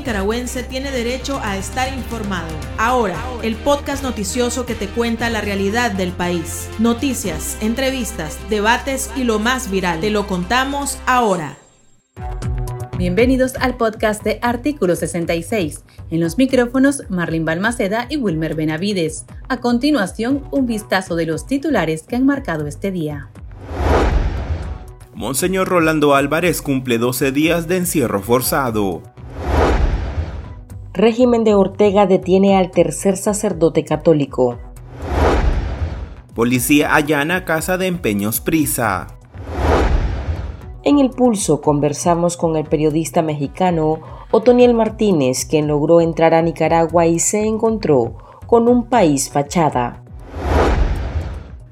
nicaragüense tiene derecho a estar informado. Ahora, el podcast noticioso que te cuenta la realidad del país. Noticias, entrevistas, debates y lo más viral. Te lo contamos ahora. Bienvenidos al podcast de Artículo 66. En los micrófonos, Marlene Balmaceda y Wilmer Benavides. A continuación, un vistazo de los titulares que han marcado este día. Monseñor Rolando Álvarez cumple 12 días de encierro forzado. Régimen de Ortega detiene al tercer sacerdote católico. Policía allana casa de empeños Prisa. En el pulso conversamos con el periodista mexicano Otoniel Martínez, quien logró entrar a Nicaragua y se encontró con un país fachada.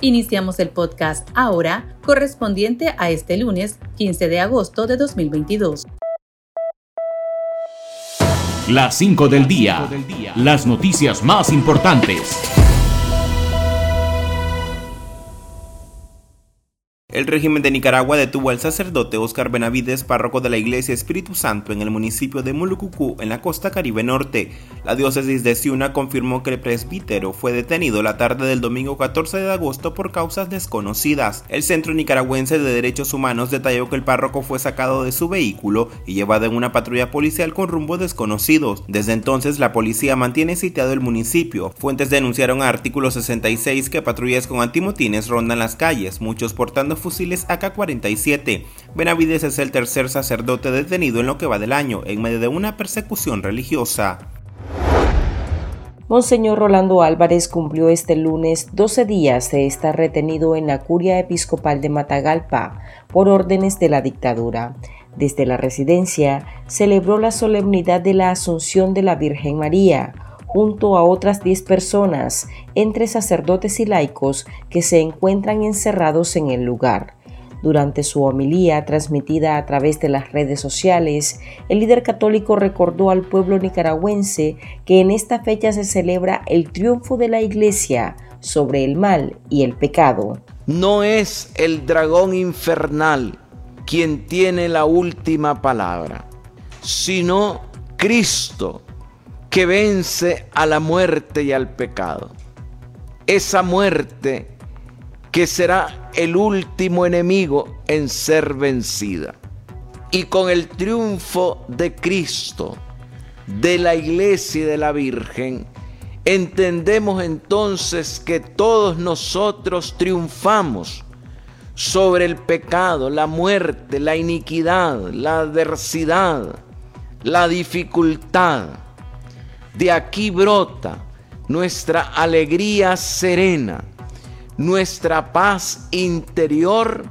Iniciamos el podcast ahora, correspondiente a este lunes 15 de agosto de 2022. Las 5 del día. Las noticias más importantes. El régimen de Nicaragua detuvo al sacerdote Oscar Benavides, párroco de la Iglesia Espíritu Santo en el municipio de Mulucucú, en la costa caribe norte. La diócesis de Ciuna confirmó que el presbítero fue detenido la tarde del domingo 14 de agosto por causas desconocidas. El Centro Nicaragüense de Derechos Humanos detalló que el párroco fue sacado de su vehículo y llevado en una patrulla policial con rumbo desconocidos. Desde entonces, la policía mantiene sitiado el municipio. Fuentes denunciaron a artículo 66 que patrullas con antimotines rondan las calles, muchos portando fusiles AK-47. Benavides es el tercer sacerdote detenido en lo que va del año, en medio de una persecución religiosa. Monseñor Rolando Álvarez cumplió este lunes 12 días de estar retenido en la curia episcopal de Matagalpa por órdenes de la dictadura. Desde la residencia celebró la solemnidad de la Asunción de la Virgen María, junto a otras 10 personas, entre sacerdotes y laicos, que se encuentran encerrados en el lugar. Durante su homilía transmitida a través de las redes sociales, el líder católico recordó al pueblo nicaragüense que en esta fecha se celebra el triunfo de la Iglesia sobre el mal y el pecado. No es el dragón infernal quien tiene la última palabra, sino Cristo que vence a la muerte y al pecado. Esa muerte que será el último enemigo en ser vencida. Y con el triunfo de Cristo, de la iglesia y de la Virgen, entendemos entonces que todos nosotros triunfamos sobre el pecado, la muerte, la iniquidad, la adversidad, la dificultad de aquí brota nuestra alegría serena, nuestra paz interior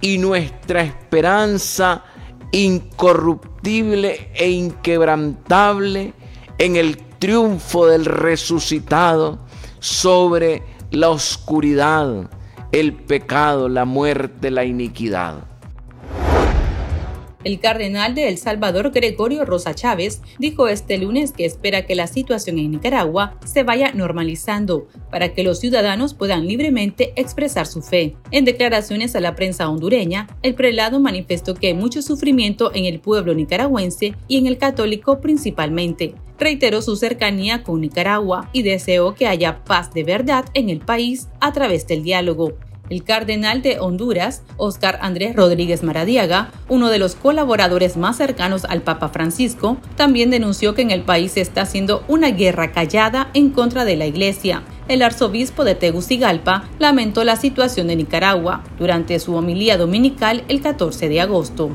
y nuestra esperanza incorruptible e inquebrantable en el triunfo del resucitado sobre la oscuridad, el pecado, la muerte, la iniquidad. El cardenal de El Salvador, Gregorio Rosa Chávez, dijo este lunes que espera que la situación en Nicaragua se vaya normalizando para que los ciudadanos puedan libremente expresar su fe. En declaraciones a la prensa hondureña, el prelado manifestó que hay mucho sufrimiento en el pueblo nicaragüense y en el católico principalmente. Reiteró su cercanía con Nicaragua y deseó que haya paz de verdad en el país a través del diálogo. El cardenal de Honduras, Oscar Andrés Rodríguez Maradiaga, uno de los colaboradores más cercanos al Papa Francisco, también denunció que en el país se está haciendo una guerra callada en contra de la Iglesia. El arzobispo de Tegucigalpa lamentó la situación de Nicaragua durante su homilía dominical el 14 de agosto.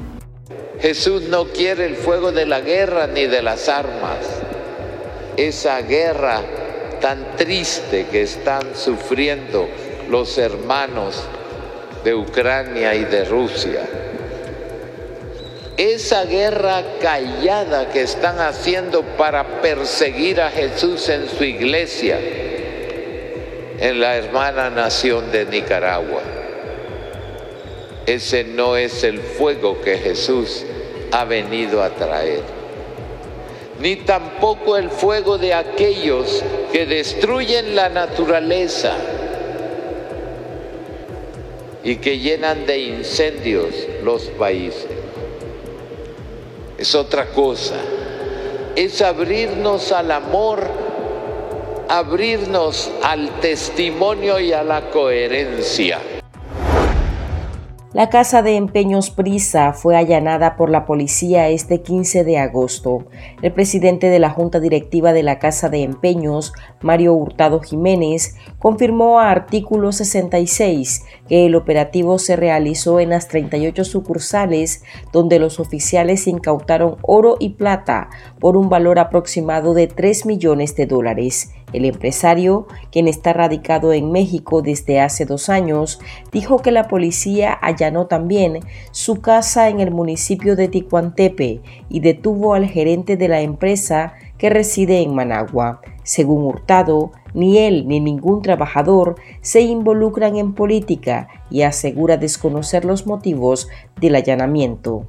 Jesús no quiere el fuego de la guerra ni de las armas. Esa guerra tan triste que están sufriendo los hermanos de Ucrania y de Rusia. Esa guerra callada que están haciendo para perseguir a Jesús en su iglesia, en la hermana nación de Nicaragua. Ese no es el fuego que Jesús ha venido a traer. Ni tampoco el fuego de aquellos que destruyen la naturaleza y que llenan de incendios los países. Es otra cosa. es abrirnos al amor, abrirnos al testimonio y a la coherencia. La casa de empeños Prisa fue allanada por la policía este 15 de agosto. El presidente de la Junta Directiva de la Casa de Empeños, Mario Hurtado Jiménez, confirmó a artículo 66 que el operativo se realizó en las 38 sucursales donde los oficiales incautaron oro y plata por un valor aproximado de 3 millones de dólares. El empresario, quien está radicado en México desde hace dos años, dijo que la policía allanó también su casa en el municipio de Ticuantepe y detuvo al gerente de la empresa que reside en Managua. Según Hurtado, ni él ni ningún trabajador se involucran en política y asegura desconocer los motivos del allanamiento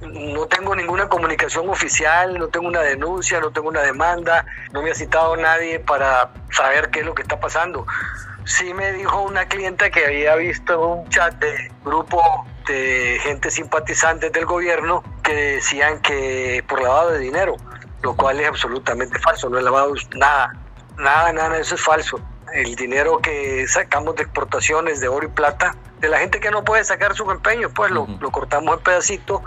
no tengo ninguna comunicación oficial, no tengo una denuncia, no tengo una demanda, no me ha citado nadie para saber qué es lo que está pasando. Sí me dijo una clienta que había visto un chat de grupo de gente simpatizante del gobierno que decían que por lavado de dinero, lo cual es absolutamente falso, no he lavado nada, nada, nada, eso es falso. El dinero que sacamos de exportaciones de oro y plata, de la gente que no puede sacar sus empeños, pues lo, lo cortamos en pedacitos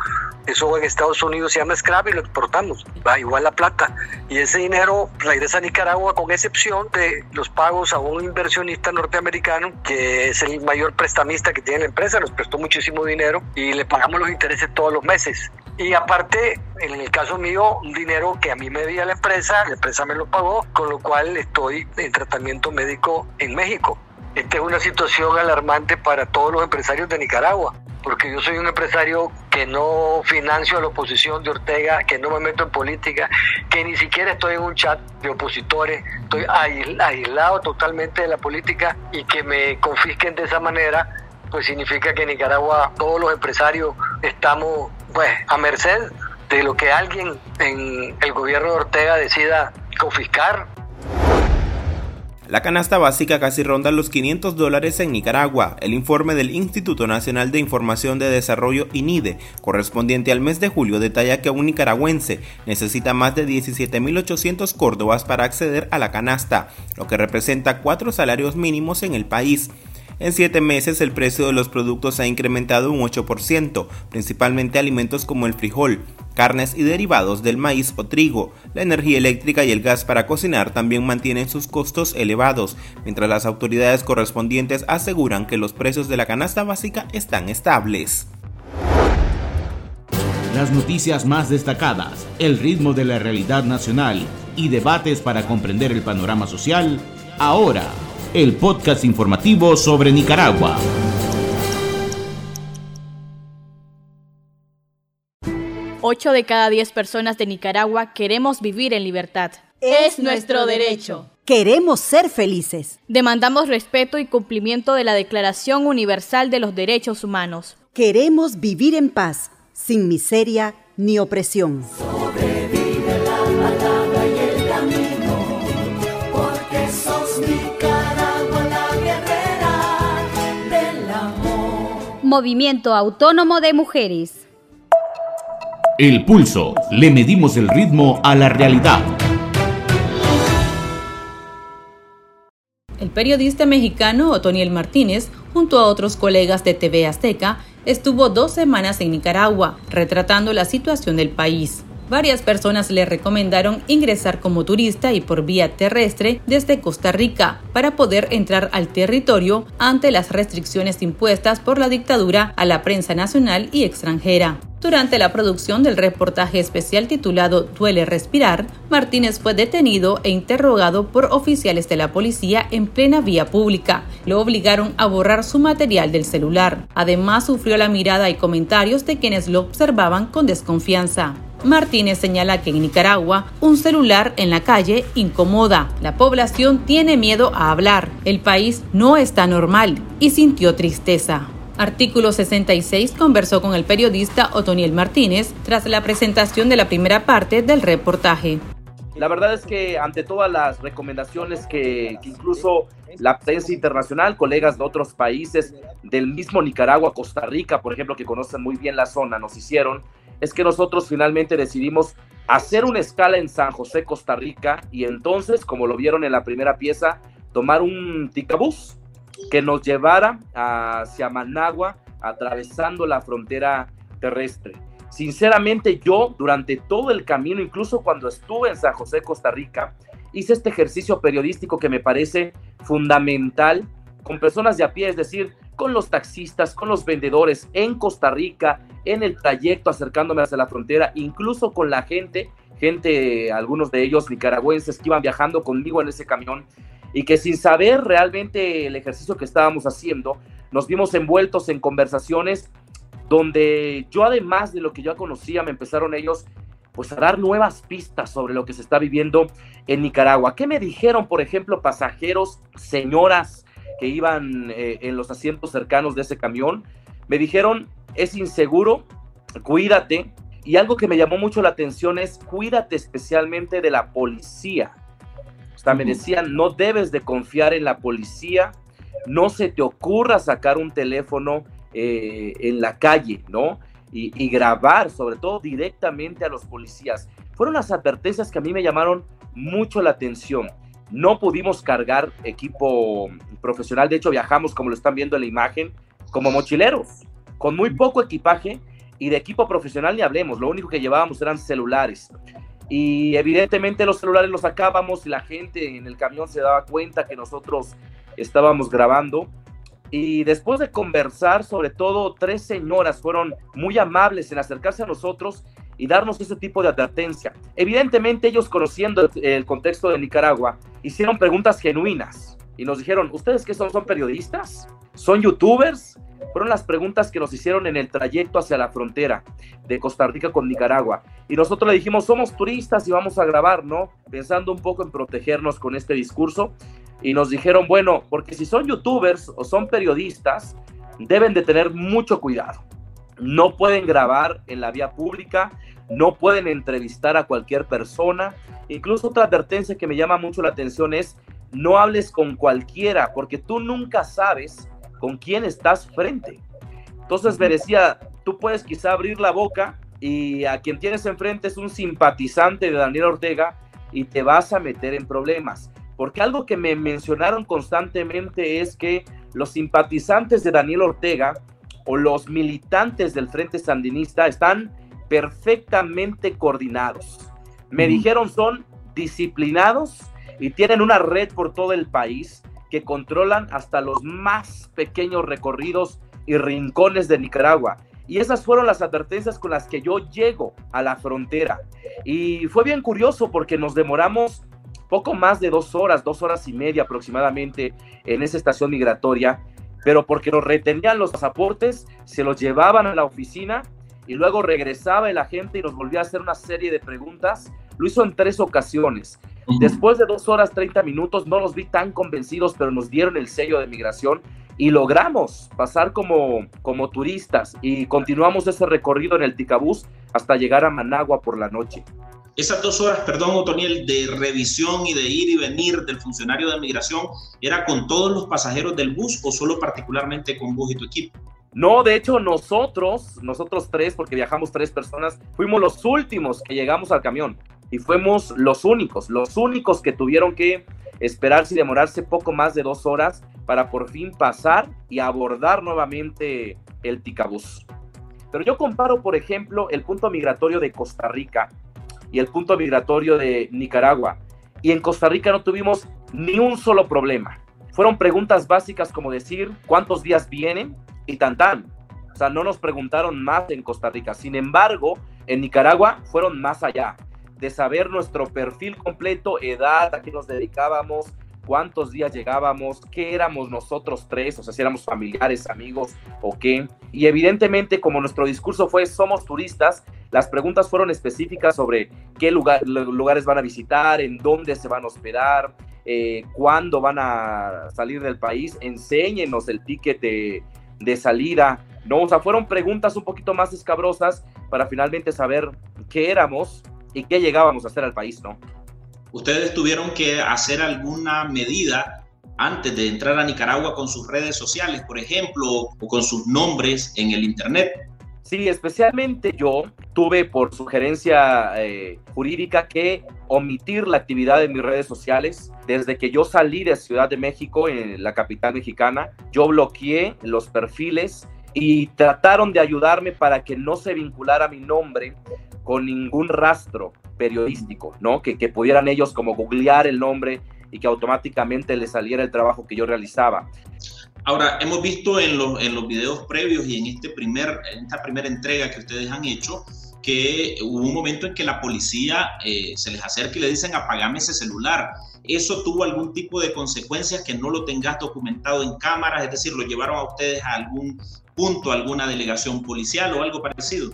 eso en Estados Unidos se llama scrap y lo exportamos, va igual la plata. Y ese dinero regresa a Nicaragua con excepción de los pagos a un inversionista norteamericano que es el mayor prestamista que tiene la empresa, nos prestó muchísimo dinero y le pagamos los intereses todos los meses. Y aparte, en el caso mío, un dinero que a mí me debía la empresa, la empresa me lo pagó, con lo cual estoy en tratamiento médico en México. Esta es una situación alarmante para todos los empresarios de Nicaragua porque yo soy un empresario que no financio a la oposición de Ortega, que no me meto en política, que ni siquiera estoy en un chat de opositores, estoy aislado totalmente de la política y que me confisquen de esa manera, pues significa que en Nicaragua todos los empresarios estamos pues a merced de lo que alguien en el gobierno de Ortega decida confiscar la canasta básica casi ronda los 500 dólares en Nicaragua. El informe del Instituto Nacional de Información de Desarrollo INIDE, correspondiente al mes de julio, detalla que un nicaragüense necesita más de 17.800 córdobas para acceder a la canasta, lo que representa cuatro salarios mínimos en el país. En siete meses el precio de los productos ha incrementado un 8%, principalmente alimentos como el frijol, carnes y derivados del maíz o trigo. La energía eléctrica y el gas para cocinar también mantienen sus costos elevados, mientras las autoridades correspondientes aseguran que los precios de la canasta básica están estables. Las noticias más destacadas, el ritmo de la realidad nacional y debates para comprender el panorama social, ahora el podcast informativo sobre Nicaragua. Ocho de cada diez personas de Nicaragua queremos vivir en libertad. Es nuestro derecho. Queremos ser felices. Demandamos respeto y cumplimiento de la Declaración Universal de los Derechos Humanos. Queremos vivir en paz, sin miseria ni opresión. Movimiento Autónomo de Mujeres. El pulso. Le medimos el ritmo a la realidad. El periodista mexicano Otoniel Martínez, junto a otros colegas de TV Azteca, estuvo dos semanas en Nicaragua, retratando la situación del país. Varias personas le recomendaron ingresar como turista y por vía terrestre desde Costa Rica para poder entrar al territorio ante las restricciones impuestas por la dictadura a la prensa nacional y extranjera. Durante la producción del reportaje especial titulado Duele respirar, Martínez fue detenido e interrogado por oficiales de la policía en plena vía pública. Lo obligaron a borrar su material del celular. Además, sufrió la mirada y comentarios de quienes lo observaban con desconfianza. Martínez señala que en Nicaragua un celular en la calle incomoda. La población tiene miedo a hablar. El país no está normal y sintió tristeza. Artículo 66 conversó con el periodista Otoniel Martínez tras la presentación de la primera parte del reportaje. La verdad es que ante todas las recomendaciones que, incluso la prensa internacional, colegas de otros países, del mismo Nicaragua, Costa Rica, por ejemplo, que conocen muy bien la zona, nos hicieron, es que nosotros finalmente decidimos hacer una escala en San José, Costa Rica, y entonces, como lo vieron en la primera pieza, tomar un ticabús que nos llevara hacia Managua, atravesando la frontera terrestre. Sinceramente, yo durante todo el camino, incluso cuando estuve en San José, Costa Rica, hice este ejercicio periodístico que me parece fundamental con personas de a pie, es decir, con los taxistas, con los vendedores en Costa Rica, en el trayecto acercándome hacia la frontera, incluso con la gente, gente, algunos de ellos nicaragüenses que iban viajando conmigo en ese camión y que sin saber realmente el ejercicio que estábamos haciendo, nos vimos envueltos en conversaciones donde yo además de lo que yo conocía, me empezaron ellos pues a dar nuevas pistas sobre lo que se está viviendo en Nicaragua. ¿Qué me dijeron, por ejemplo, pasajeros, señoras que iban eh, en los asientos cercanos de ese camión? Me dijeron, es inseguro, cuídate. Y algo que me llamó mucho la atención es, cuídate especialmente de la policía. O sea, me decían, no debes de confiar en la policía, no se te ocurra sacar un teléfono eh, en la calle, ¿no? Y, grabar, sobre todo directamente a los policías. Fueron las advertencias que a mí me llamaron mucho la atención. No pudimos cargar equipo profesional, de hecho viajamos, como lo están viendo en la imagen, como mochileros, con muy poco equipaje y de equipo profesional ni hablemos, lo único que llevábamos eran celulares. Y evidentemente los celulares los sacábamos y la gente en el camión se daba cuenta que nosotros estábamos grabando. Y después de conversar, sobre todo tres señoras fueron muy amables en acercarse a nosotros y darnos ese tipo de advertencia. Evidentemente ellos conociendo el contexto de Nicaragua, hicieron preguntas genuinas y nos dijeron, ¿ustedes qué son? ¿Son periodistas? ¿Son youtubers? Fueron las preguntas que nos hicieron en el trayecto hacia la frontera de Costa Rica con Nicaragua. Y nosotros le dijimos, somos turistas y vamos a grabar, ¿no? Pensando un poco en protegernos con este discurso y nos dijeron, bueno, porque si son youtubers o son periodistas, deben de tener mucho cuidado. No pueden grabar en la vía pública, no pueden entrevistar a cualquier persona. Incluso otra advertencia que me llama mucho la atención es, no hables con cualquiera, porque tú nunca sabes con quién estás frente. Entonces me decía, tú puedes quizá abrir la boca y a quien tienes enfrente es un simpatizante de Daniel Ortega y te vas a meter en problemas porque algo que me mencionaron constantemente es que los simpatizantes de Daniel Ortega o los militantes del Frente Sandinista están perfectamente coordinados. Me dijeron son disciplinados y tienen una red por todo el país que controlan hasta los más pequeños recorridos y rincones de Nicaragua. Y esas fueron las advertencias con las que yo llego a la frontera. Y fue bien curioso porque nos demoramos poco más de dos horas, dos horas y media aproximadamente en esa estación migratoria, pero porque nos retenían los pasaportes, se los llevaban a la oficina y luego regresaba el agente y nos volvía a hacer una serie de preguntas. Lo hizo en tres ocasiones. Después de dos horas, 30 minutos, no los vi tan convencidos, pero nos dieron el sello de migración y logramos pasar como, como turistas y continuamos ese recorrido en el Ticabús hasta llegar a Managua por la noche. Esas dos horas, perdón, Otoniel, de revisión y de ir y venir del funcionario de migración, ¿era con todos los pasajeros del bus o solo particularmente con vos y tu equipo? No, de hecho nosotros, nosotros tres, porque viajamos tres personas, fuimos los últimos que llegamos al camión y fuimos los únicos, los únicos que tuvieron que esperarse y demorarse poco más de dos horas para por fin pasar y abordar nuevamente el Ticabús. Pero yo comparo, por ejemplo, el punto migratorio de Costa Rica y el punto migratorio de Nicaragua. Y en Costa Rica no tuvimos ni un solo problema. Fueron preguntas básicas como decir cuántos días vienen y tan tan. O sea, no nos preguntaron más en Costa Rica. Sin embargo, en Nicaragua fueron más allá de saber nuestro perfil completo, edad, a qué nos dedicábamos, cuántos días llegábamos, qué éramos nosotros tres, o sea, si éramos familiares, amigos o qué. Y evidentemente, como nuestro discurso fue somos turistas, las preguntas fueron específicas sobre qué lugares van a visitar, en dónde se van a hospedar, eh, cuándo van a salir del país, enséñenos el ticket de, de salida. No, o sea, fueron preguntas un poquito más escabrosas para finalmente saber qué éramos y qué llegábamos a hacer al país, ¿no? Ustedes tuvieron que hacer alguna medida antes de entrar a Nicaragua con sus redes sociales, por ejemplo, o con sus nombres en el Internet. Sí, especialmente yo tuve por sugerencia eh, jurídica que omitir la actividad de mis redes sociales. Desde que yo salí de Ciudad de México, en la capital mexicana, yo bloqueé los perfiles y trataron de ayudarme para que no se vinculara mi nombre con ningún rastro periodístico, ¿no? Que, que pudieran ellos como googlear el nombre y que automáticamente les saliera el trabajo que yo realizaba. Ahora, hemos visto en los, en los videos previos y en, este primer, esta primera entrega que ustedes han hecho que hubo un momento en que la policía eh, se les acerca y le dicen apagame ese celular. ¿Eso tuvo algún tipo de consecuencias que no lo tengas documentado en cámaras? Es decir, ¿lo llevaron a ustedes a algún punto, a alguna delegación policial o algo parecido?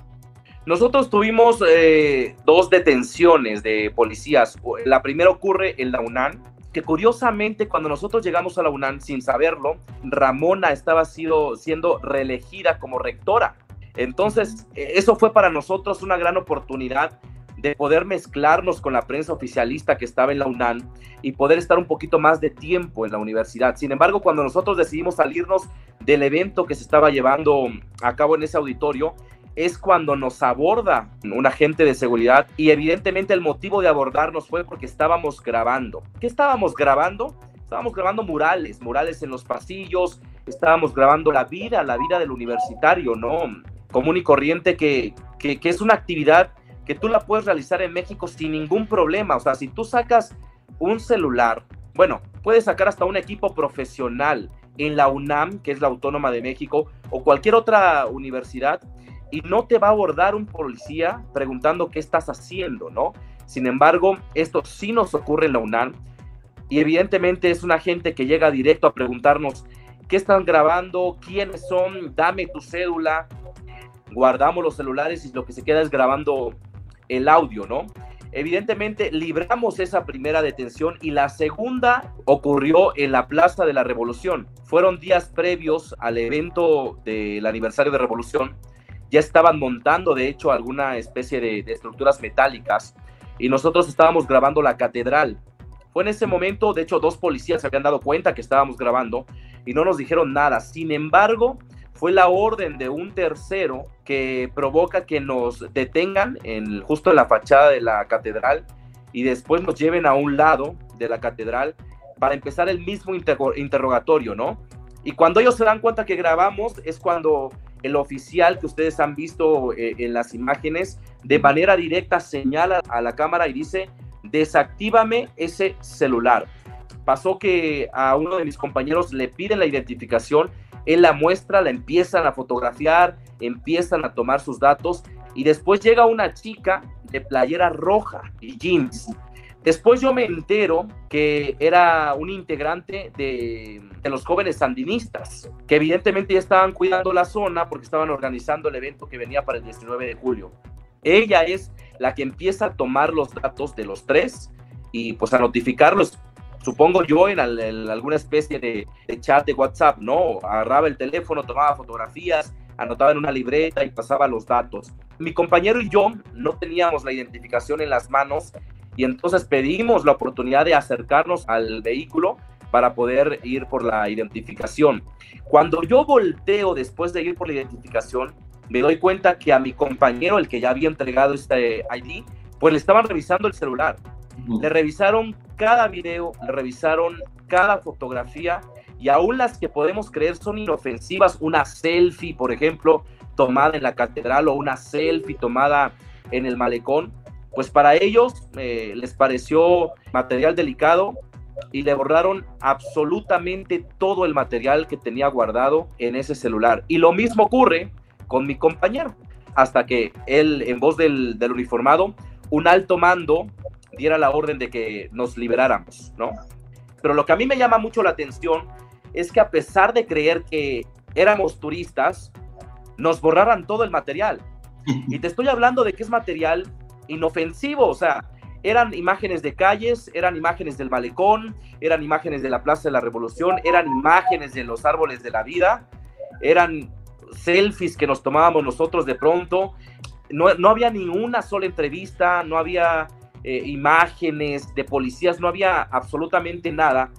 Nosotros tuvimos eh, dos detenciones de policías. La primera ocurre en la UNAM, que curiosamente cuando nosotros llegamos a la UNAM sin saberlo, Ramona estaba siendo reelegida como rectora. Entonces, e, eso fue para nosotros una gran oportunidad de poder mezclarnos con la prensa oficialista que estaba en la UNAM y poder estar un poquito más de tiempo en la universidad. Sin embargo, cuando nosotros decidimos salirnos del evento que se estaba llevando a cabo en ese auditorio, es cuando nos aborda un agente de seguridad y evidentemente el motivo de abordarnos fue porque estábamos grabando. ¿Qué estábamos grabando? Estábamos grabando murales, murales en los pasillos, estábamos grabando la vida, la vida del universitario, ¿no? Común y corriente que, que, es una actividad que tú la puedes realizar en México sin ningún problema. O sea, si tú sacas un celular, bueno, puedes sacar hasta un equipo profesional en la UNAM, que es la Autónoma de México, o cualquier otra universidad, y no te va a abordar un policía preguntando qué estás haciendo, ¿no? Sin embargo, esto sí nos ocurre en la UNAM y evidentemente es una gente que llega directo a preguntarnos qué están grabando, quiénes son, dame tu cédula, guardamos los celulares y lo que se queda es grabando el audio, ¿no? Evidentemente libramos esa primera detención y la segunda ocurrió en la Plaza de la Revolución. Fueron días previos al evento del aniversario de Revolución ya estaban montando, de hecho, alguna especie de, estructuras metálicas y nosotros estábamos grabando la catedral. Fue en ese momento, de hecho, dos policías se habían dado cuenta que estábamos grabando y no nos dijeron nada. Sin embargo, fue la orden de un tercero que provoca que nos detengan en, justo en la fachada de la catedral y después nos lleven a un lado de la catedral para empezar el mismo interrogatorio, ¿no? Y cuando ellos se dan cuenta que grabamos es cuando el oficial que ustedes han visto eh, en las imágenes de manera directa señala a la cámara y dice, desactívame ese celular. Pasó que a uno de mis compañeros le piden la identificación, él la muestra, la empiezan a fotografiar, empiezan a tomar sus datos y después llega una chica de playera roja y jeans Después yo me entero que era un integrante de, los jóvenes sandinistas, que evidentemente ya estaban cuidando la zona porque estaban organizando el evento que venía para el 19 de julio. Ella es la que empieza a tomar los datos de los tres y pues a notificarlos, supongo yo, en, alguna especie de, de, chat de WhatsApp, ¿no? Agarraba el teléfono, tomaba fotografías, anotaba en una libreta y pasaba los datos. Mi compañero y yo no teníamos la identificación en las manos y entonces pedimos la oportunidad de acercarnos al vehículo para poder ir por la identificación. Cuando yo volteo después de ir por la identificación, me doy cuenta que a mi compañero, el que ya había entregado este ID, pues le estaban revisando el celular. Le revisaron cada video, le revisaron cada fotografía y aún las que podemos creer son inofensivas, una selfie, por ejemplo, tomada en la catedral o una selfie tomada en el malecón, pues para ellos eh, les pareció material delicado y le borraron absolutamente todo el material que tenía guardado en ese celular. Y lo mismo ocurre con mi compañero, hasta que él, en voz del, del uniformado, un alto mando diera la orden de que nos liberáramos, ¿no? Pero lo que a mí me llama mucho la atención es que a pesar de creer que éramos turistas, nos borraran todo el material. Y te estoy hablando de que es material inofensivo, o sea, eran imágenes de calles, eran imágenes del malecón, eran imágenes de la Plaza de la Revolución, eran imágenes de los árboles de la vida, eran selfies que nos tomábamos nosotros de pronto. No, no había ni una sola entrevista, no había eh, imágenes de policías, no había absolutamente nada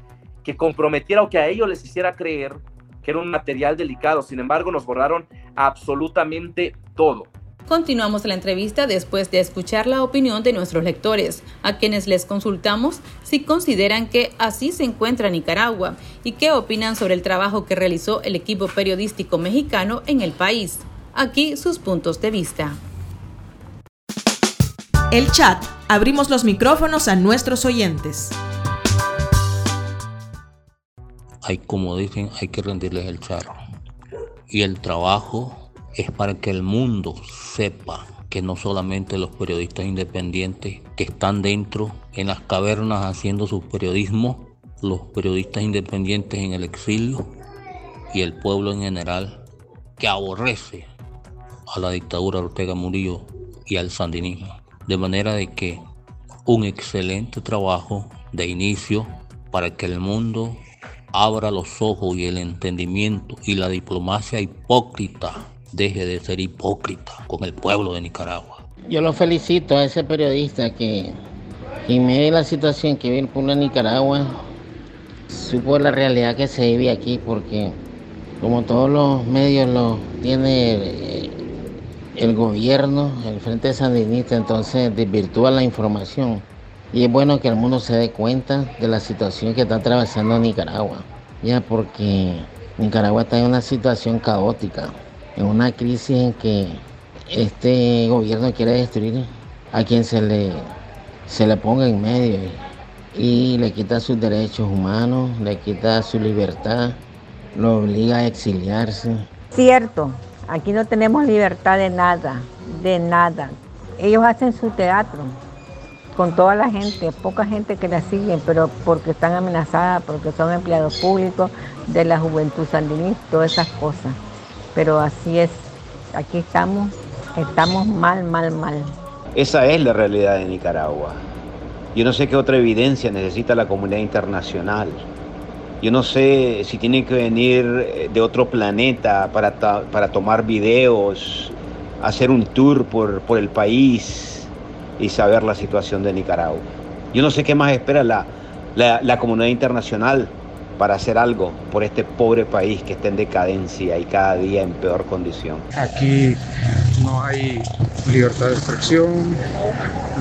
que comprometiera o que a ellos les hiciera creer que era un material delicado. Sin embargo, nos borraron absolutamente todo. Continuamos la entrevista después de escuchar la opinión de nuestros lectores, a quienes les consultamos si consideran que así se encuentra Nicaragua y qué opinan sobre el trabajo que realizó el equipo periodístico mexicano en el país. Aquí sus puntos de vista. El chat. Abrimos los micrófonos a nuestros oyentes. Hay, como dicen, hay que rendirles el charro. Y el trabajo es para que el mundo sepa que no solamente los periodistas independientes que están dentro en las cavernas haciendo su periodismo, los periodistas independientes en el exilio y el pueblo en general que aborrece a la dictadura Ortega Murillo y al sandinismo. De manera de que un excelente trabajo de inicio para que el mundo abra los ojos y el entendimiento y la diplomacia hipócrita deje de ser hipócrita con el pueblo de Nicaragua. Yo lo felicito a ese periodista que, en medio de la situación que vive el pueblo de Nicaragua, supo la realidad que se vive aquí, porque como todos los medios lo tiene el, el gobierno, el Frente Sandinista, entonces desvirtúa la información. Y es bueno que el mundo se dé cuenta de la situación que está atravesando Nicaragua, ya porque Nicaragua está en una situación caótica en una crisis en que este gobierno quiere destruir a quien se le, se le ponga en medio y, le quita sus derechos humanos, le quita su libertad, lo obliga a exiliarse. Cierto, aquí no tenemos libertad de nada, de nada. Ellos hacen su teatro con toda la gente, poca gente que la siguen, pero porque están amenazadas, porque son empleados públicos de la juventud sandinista, todas esas cosas pero así es, aquí estamos, estamos mal, mal, mal. Esa es la realidad de Nicaragua. Yo no sé qué otra evidencia necesita la comunidad internacional. Yo no sé si tienen que venir eh, de otro planeta para, para tomar videos, hacer un tour por, por el país y saber la situación de Nicaragua. Yo no sé qué más espera la, la, la comunidad internacional para hacer algo por este pobre país que está en decadencia y cada día en peor condición. Aquí no hay libertad de expresión,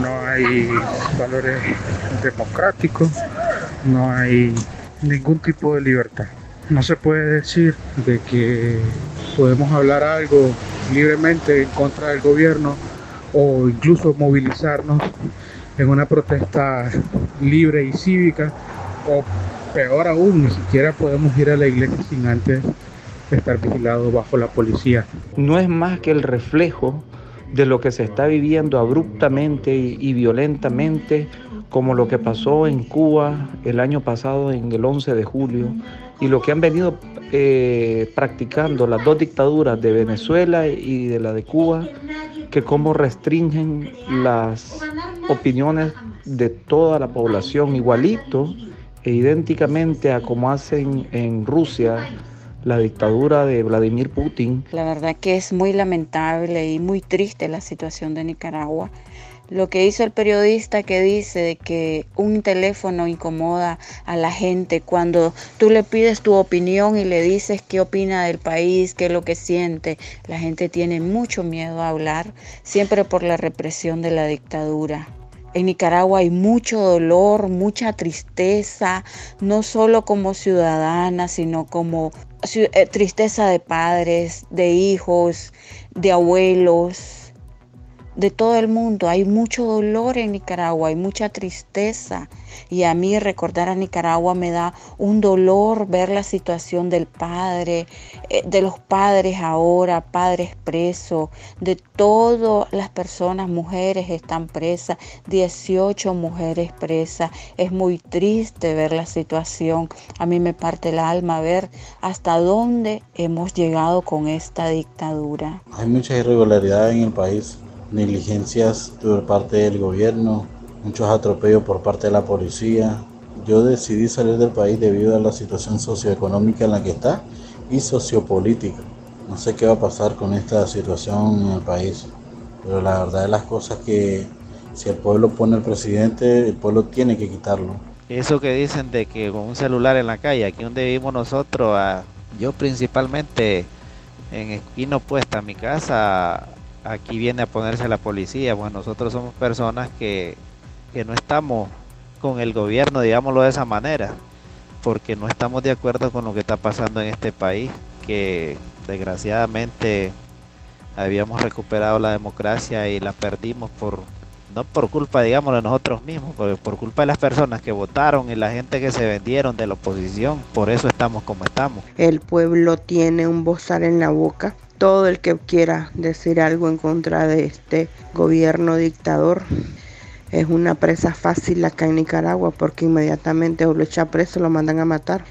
no hay valores democráticos, no hay ningún tipo de libertad. No se puede decir de que podemos hablar algo libremente en contra del gobierno o incluso movilizarnos en una protesta libre y cívica o peor aún, ni siquiera podemos ir a la iglesia sin antes estar vigilados bajo la policía. No es más que el reflejo de lo que se está viviendo abruptamente y, violentamente, como lo que pasó en Cuba el año pasado, en el 11 de julio, y lo que han venido eh, practicando las dos dictaduras de Venezuela y de la de Cuba, que cómo restringen las opiniones de toda la población igualito e idénticamente a como hacen en Rusia la dictadura de Vladimir Putin. La verdad que es muy lamentable y muy triste la situación de Nicaragua. Lo que hizo el periodista que dice que un teléfono incomoda a la gente cuando tú le pides tu opinión y le dices qué opina del país, qué es lo que siente. La gente tiene mucho miedo a hablar, siempre por la represión de la dictadura. En Nicaragua hay mucho dolor, mucha tristeza, no solo como ciudadana, sino como eh, tristeza de padres, de hijos, de abuelos de todo el mundo. Hay mucho dolor en Nicaragua, hay mucha tristeza. Y a mí recordar a Nicaragua me da un dolor ver la situación del padre, eh, de los padres ahora, padres presos, de todas las personas, mujeres están presas, 18 mujeres presas. Es muy triste ver la situación. A mí me parte el alma ver hasta dónde hemos llegado con esta dictadura. Hay mucha irregularidad en el país negligencias por parte del gobierno, muchos atropellos por parte de la policía. Yo decidí salir del país debido a la situación socioeconómica en la que está y sociopolítica. No sé qué va a pasar con esta situación en el país, pero la verdad de las cosas que si el pueblo pone al presidente, el pueblo tiene que quitarlo. Eso que dicen de que con un celular en la calle, aquí donde vivimos nosotros, Yo principalmente en esquina opuesta a mi casa, aquí viene a ponerse la policía. Bueno, nosotros somos personas que, que no estamos con el gobierno, digámoslo de esa manera, porque no estamos de acuerdo con lo que está pasando en este país, que desgraciadamente habíamos recuperado la democracia y la perdimos por no por culpa, digamos, de nosotros mismos, por, por culpa de las personas que votaron y la gente que se vendieron de la oposición. Por eso estamos como estamos. El pueblo tiene un bozal en la boca. Todo el que quiera decir algo en contra de este gobierno dictador. Es una presa fácil acá en Nicaragua porque inmediatamente o lo echa preso lo mandan a matar.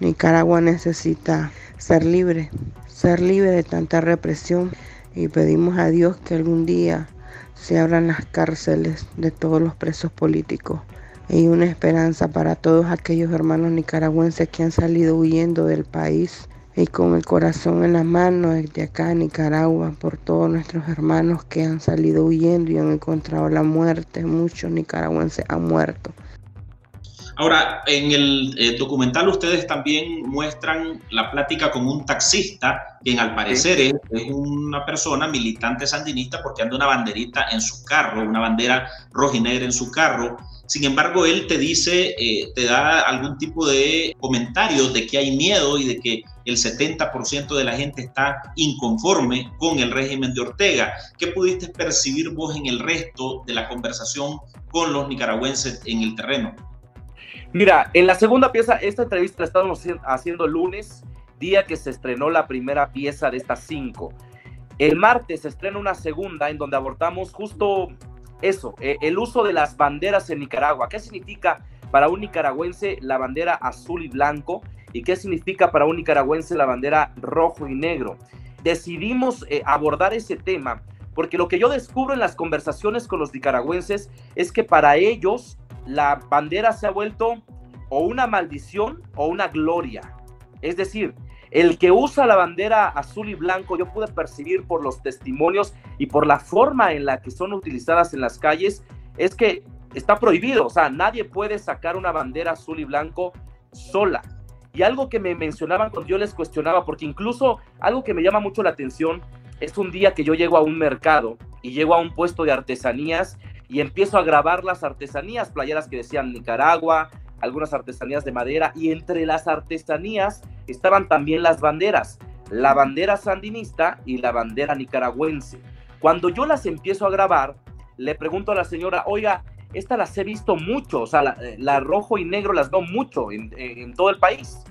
Nicaragua necesita ser libre, ser libre de tanta represión. Y pedimos a Dios que algún día se abran las cárceles de todos los presos políticos. Y una esperanza para todos aquellos hermanos nicaragüenses que han salido huyendo del país y con el corazón en la mano desde acá en Nicaragua por todos nuestros hermanos que han salido huyendo y han encontrado la muerte. Muchos nicaragüenses han muerto. Ahora, en el eh, documental ustedes también muestran la plática con un taxista, quien al parecer es, una persona militante sandinista porque anda una banderita en su carro, una bandera roja y negra en su carro. Sin embargo, él te dice, eh, te da algún tipo de comentario de que hay miedo y de que el 70% de la gente está inconforme con el régimen de Ortega. ¿Qué pudiste percibir vos en el resto de la conversación con los nicaragüenses en el terreno? Mira, en la segunda pieza, esta entrevista la estábamos haciendo lunes, día que se estrenó la primera pieza de estas cinco. El martes se estrena una segunda en donde abordamos justo eso, eh, el uso de las banderas en Nicaragua. ¿Qué significa para un nicaragüense la bandera azul y blanco? ¿Y qué significa para un nicaragüense la bandera rojo y negro? Decidimos eh, abordar ese tema porque lo que yo descubro en las conversaciones con los nicaragüenses es que para ellos la bandera se ha vuelto o una maldición o una gloria. Es decir, el que usa la bandera azul y blanco, yo pude percibir por los testimonios y por la forma en la que son utilizadas en las calles, es que está prohibido, o sea, nadie puede sacar una bandera azul y blanco sola. Y algo que me mencionaban cuando yo les cuestionaba, porque incluso algo que me llama mucho la atención es un día que yo llego a un mercado y llego a un puesto de artesanías y empiezo a grabar las artesanías, playeras que decían Nicaragua, algunas artesanías de madera y entre las artesanías estaban también las banderas, la bandera sandinista y la bandera nicaragüense. Cuando yo las empiezo a grabar, le pregunto a la señora, oiga, estas las he visto mucho, o sea, la, rojo y negro las veo mucho en, en, todo el país.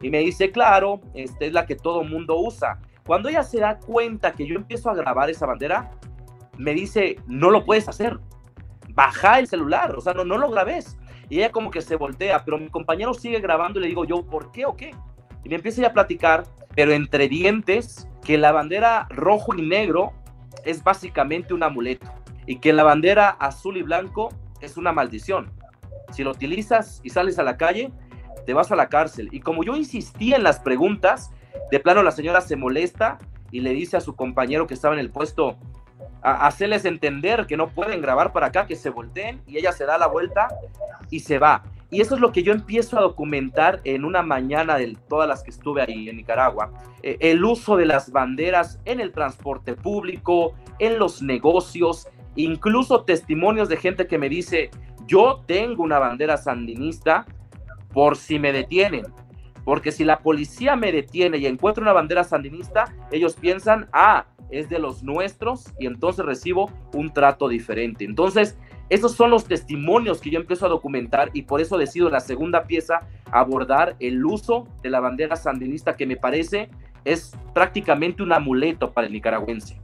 Y me dice, claro, esta es la que todo mundo usa. Cuando ella se da cuenta que yo empiezo a grabar esa bandera, me dice, no lo puedes hacer baja el celular, o sea, no, no lo grabes. Y ella como que se voltea, pero mi compañero sigue grabando y le digo yo, ¿por qué o qué? Y me empieza a platicar, pero entre dientes, que la bandera rojo y negro es básicamente un amuleto y que la bandera azul y blanco es una maldición. Si lo utilizas y sales a la calle, te vas a la cárcel. Y como yo insistía en las preguntas, de plano la señora se molesta y le dice a su compañero que estaba en el puesto, hacerles entender que no pueden grabar para acá, que se volteen y ella se da la vuelta y se va. Y eso es lo que yo empiezo a documentar en una mañana de todas las que estuve ahí en Nicaragua. Eh, el uso de las banderas en el transporte público, en los negocios, incluso testimonios de gente que me dice, yo tengo una bandera sandinista por si me detienen. Porque si la policía me detiene y encuentro una bandera sandinista, ellos piensan, ah, es de los nuestros y entonces recibo un trato diferente. Entonces, esos son los testimonios que yo empiezo a documentar y por eso decido en la segunda pieza abordar el uso de la bandera sandinista que me parece es prácticamente un amuleto para el nicaragüense.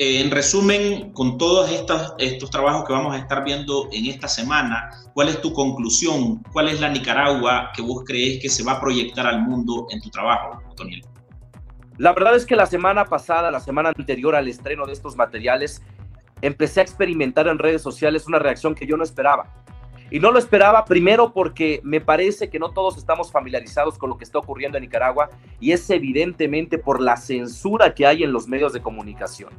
En resumen, con todos estos, estos trabajos que vamos a estar viendo en esta semana, ¿cuál es tu conclusión? ¿Cuál es la Nicaragua que vos crees que se va a proyectar al mundo en tu trabajo, Toniel? La verdad es que la semana pasada, la semana anterior al estreno de estos materiales, empecé a experimentar en redes sociales una reacción que yo no esperaba. Y no lo esperaba primero porque me parece que no todos estamos familiarizados con lo que está ocurriendo en Nicaragua y es evidentemente por la censura que hay en los medios de comunicación.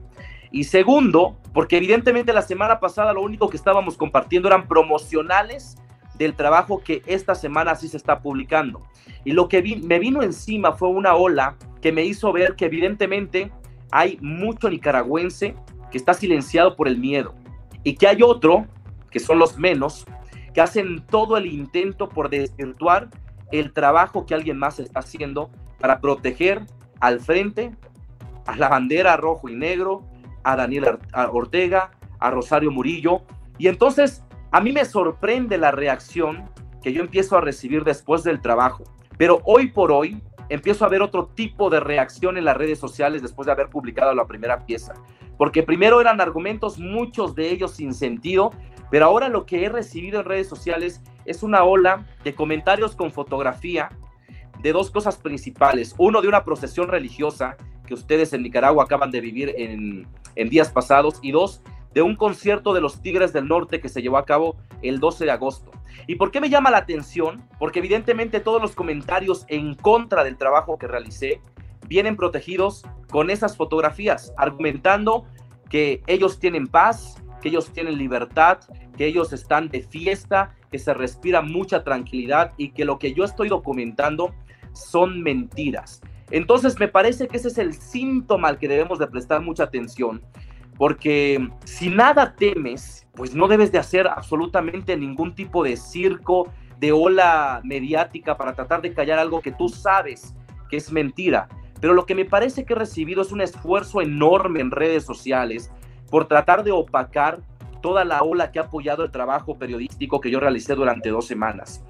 Y segundo, porque evidentemente la semana pasada lo único que estábamos compartiendo eran promocionales del trabajo que esta semana sí se está publicando. Y lo que me vino encima fue una ola que me hizo ver que evidentemente hay mucho nicaragüense que está silenciado por el miedo y que hay otro, que son los menos, que hacen todo el intento por desvirtuar el trabajo que alguien más está haciendo para proteger al frente a la bandera rojo y negro, a Daniel Ortega, a Rosario Murillo. Y entonces a mí me sorprende la reacción que yo empiezo a recibir después del trabajo. Pero hoy por hoy empiezo a ver otro tipo de reacción en las redes sociales después de haber publicado la primera pieza. Porque primero eran argumentos, muchos de ellos sin sentido, pero ahora lo que he recibido en redes sociales es una ola de comentarios con fotografía de dos cosas principales. Uno de una procesión religiosa que ustedes en Nicaragua acaban de vivir en, días pasados. Y dos, de un concierto de los Tigres del Norte que se llevó a cabo el 12 de agosto. ¿Y por qué me llama la atención? Porque evidentemente todos los comentarios en contra del trabajo que realicé vienen protegidos con esas fotografías, argumentando que ellos tienen paz, que ellos tienen libertad, que ellos están de fiesta, que se respira mucha tranquilidad y que lo que yo estoy documentando son mentiras. Entonces me parece que ese es el síntoma al que debemos de prestar mucha atención porque si nada temes, pues no debes de hacer absolutamente ningún tipo de circo, de ola mediática para tratar de callar algo que tú sabes que es mentira. Pero lo que me parece que he recibido es un esfuerzo enorme en redes sociales por tratar de opacar toda la ola que ha apoyado el trabajo periodístico que yo realicé durante dos semanas.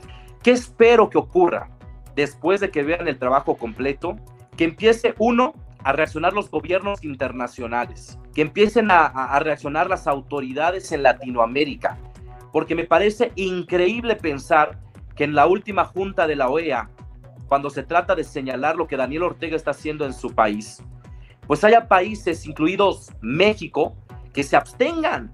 ¿Qué espero que ocurra después de que vean el trabajo completo? Que empiece uno a reaccionar los gobiernos internacionales, que empiecen a, reaccionar las autoridades en Latinoamérica, porque me parece increíble pensar que en la última junta de la OEA, cuando se trata de señalar lo que Daniel Ortega está haciendo en su país, pues haya países, incluidos México, que se abstengan,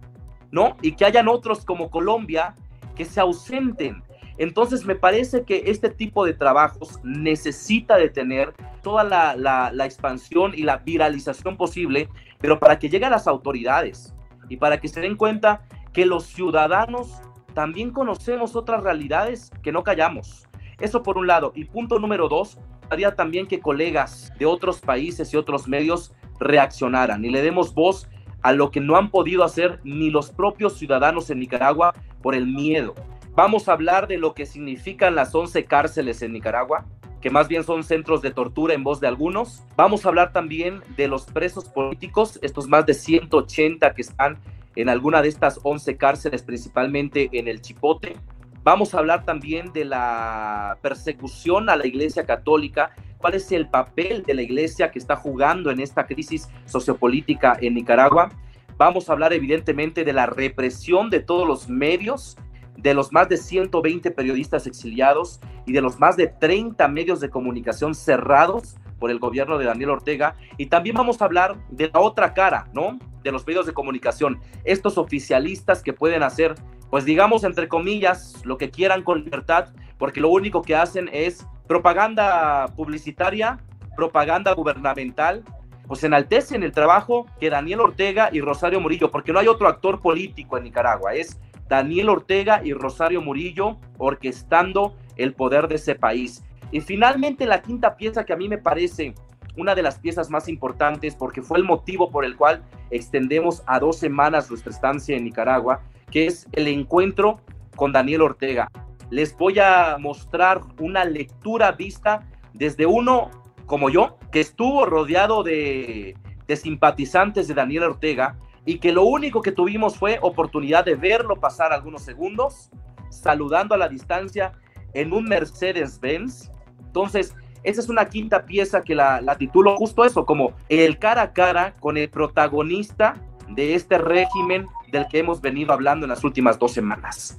¿no? Y que hayan otros como Colombia que se ausenten. Entonces me parece que este tipo de trabajos necesita de tener toda la, expansión y la viralización posible, pero para que llegue a las autoridades y para que se den cuenta que los ciudadanos también conocemos otras realidades que no callamos. Eso por un lado. Y punto número dos, haría también que colegas de otros países y otros medios reaccionaran y le demos voz a lo que no han podido hacer ni los propios ciudadanos en Nicaragua por el miedo. Vamos a hablar de lo que significan las 11 cárceles en Nicaragua, que más bien son centros de tortura en voz de algunos. Vamos a hablar también de los presos políticos, estos más de 180 que están en alguna de estas 11 cárceles, principalmente en el Chipote. Vamos a hablar también de la persecución a la Iglesia Católica, cuál es el papel de la Iglesia que está jugando en esta crisis sociopolítica en Nicaragua. Vamos a hablar evidentemente de la represión de todos los medios de los más de 120 periodistas exiliados y de los más de 30 medios de comunicación cerrados por el gobierno de Daniel Ortega. Y también vamos a hablar de la otra cara, ¿no? De los medios de comunicación, estos oficialistas que pueden hacer, pues digamos, entre comillas, lo que quieran con libertad, porque lo único que hacen es propaganda publicitaria, propaganda gubernamental, pues enaltecen el trabajo que Daniel Ortega y Rosario Murillo, porque no hay otro actor político en Nicaragua, es Daniel Ortega y Rosario Murillo orquestando el poder de ese país. Y finalmente la quinta pieza que a mí me parece una de las piezas más importantes porque fue el motivo por el cual extendemos a dos semanas nuestra estancia en Nicaragua, que es el encuentro con Daniel Ortega. Les voy a mostrar una lectura vista desde uno como yo, que estuvo rodeado de, simpatizantes de Daniel Ortega y que lo único que tuvimos fue oportunidad de verlo pasar algunos segundos, saludando a la distancia en un Mercedes-Benz. Entonces, esa es una quinta pieza que la, la, titulo justo eso, como el cara a cara con el protagonista de este régimen del que hemos venido hablando en las últimas dos semanas.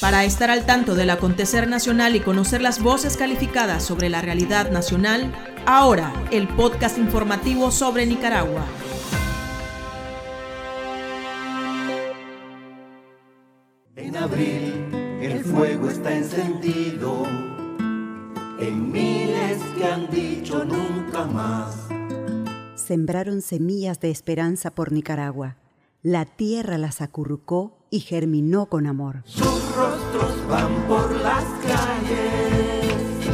Para estar al tanto del acontecer nacional y conocer las voces calificadas sobre la realidad nacional, ahora el podcast informativo sobre Nicaragua. abril el fuego está encendido en miles que han dicho nunca más. Sembraron semillas de esperanza por Nicaragua. La tierra las acurrucó y germinó con amor. Sus rostros van por las calles,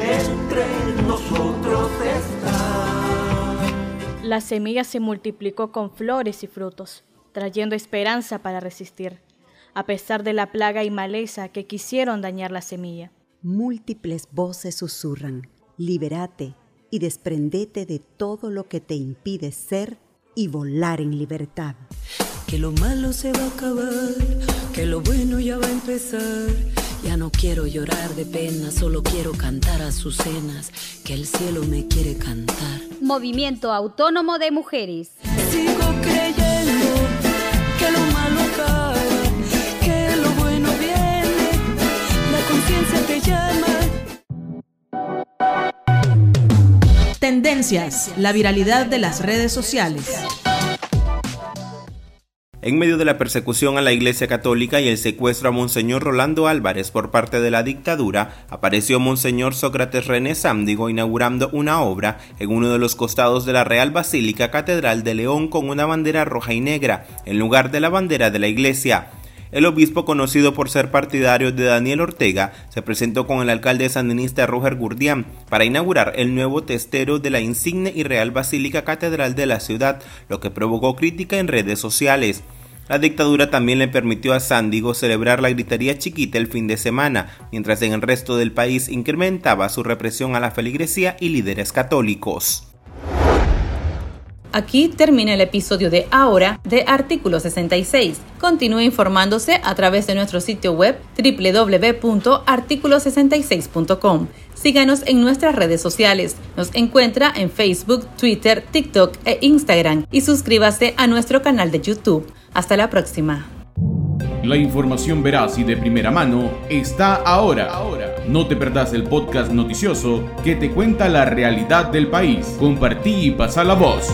entre nosotros está. La semilla se multiplicó con flores y frutos, trayendo esperanza para resistir, a pesar de la plaga y maleza que quisieron dañar la semilla. Múltiples voces susurran, libérate y desprendete de todo lo que te impide ser y volar en libertad. Que lo malo se va a acabar, que lo bueno ya va a empezar. Ya no quiero llorar de pena, solo quiero cantar a sus cenas, que el cielo me quiere cantar. Movimiento Autónomo de Mujeres. Sigo creyendo Tendencias, la viralidad de las redes sociales. En medio de la persecución a la Iglesia Católica y el secuestro a Monseñor Rolando Álvarez por parte de la dictadura, apareció Monseñor Sócrates René Sámdigo inaugurando una obra en uno de los costados de la Real Basílica Catedral de León con una bandera roja y negra, en lugar de la bandera de la Iglesia. El obispo, conocido por ser partidario de Daniel Ortega, se presentó con el alcalde sandinista Roger Gurdián para inaugurar el nuevo testero de la insigne y real Basílica Catedral de la ciudad, lo que provocó crítica en redes sociales. La dictadura también le permitió a Sándigo celebrar la gritería chiquita el fin de semana, mientras en el resto del país incrementaba su represión a la feligresía y líderes católicos. Aquí termina el episodio de ahora de Artículo 66. Continúe informándose a través de nuestro sitio web www.articulo66.com. Síganos en nuestras redes sociales. Nos encuentra en Facebook, Twitter, TikTok e Instagram y suscríbase a nuestro canal de YouTube. Hasta la próxima. La información veraz y de primera mano está ahora. No te perdás el podcast noticioso que te cuenta la realidad del país. Compartí y pasa la voz.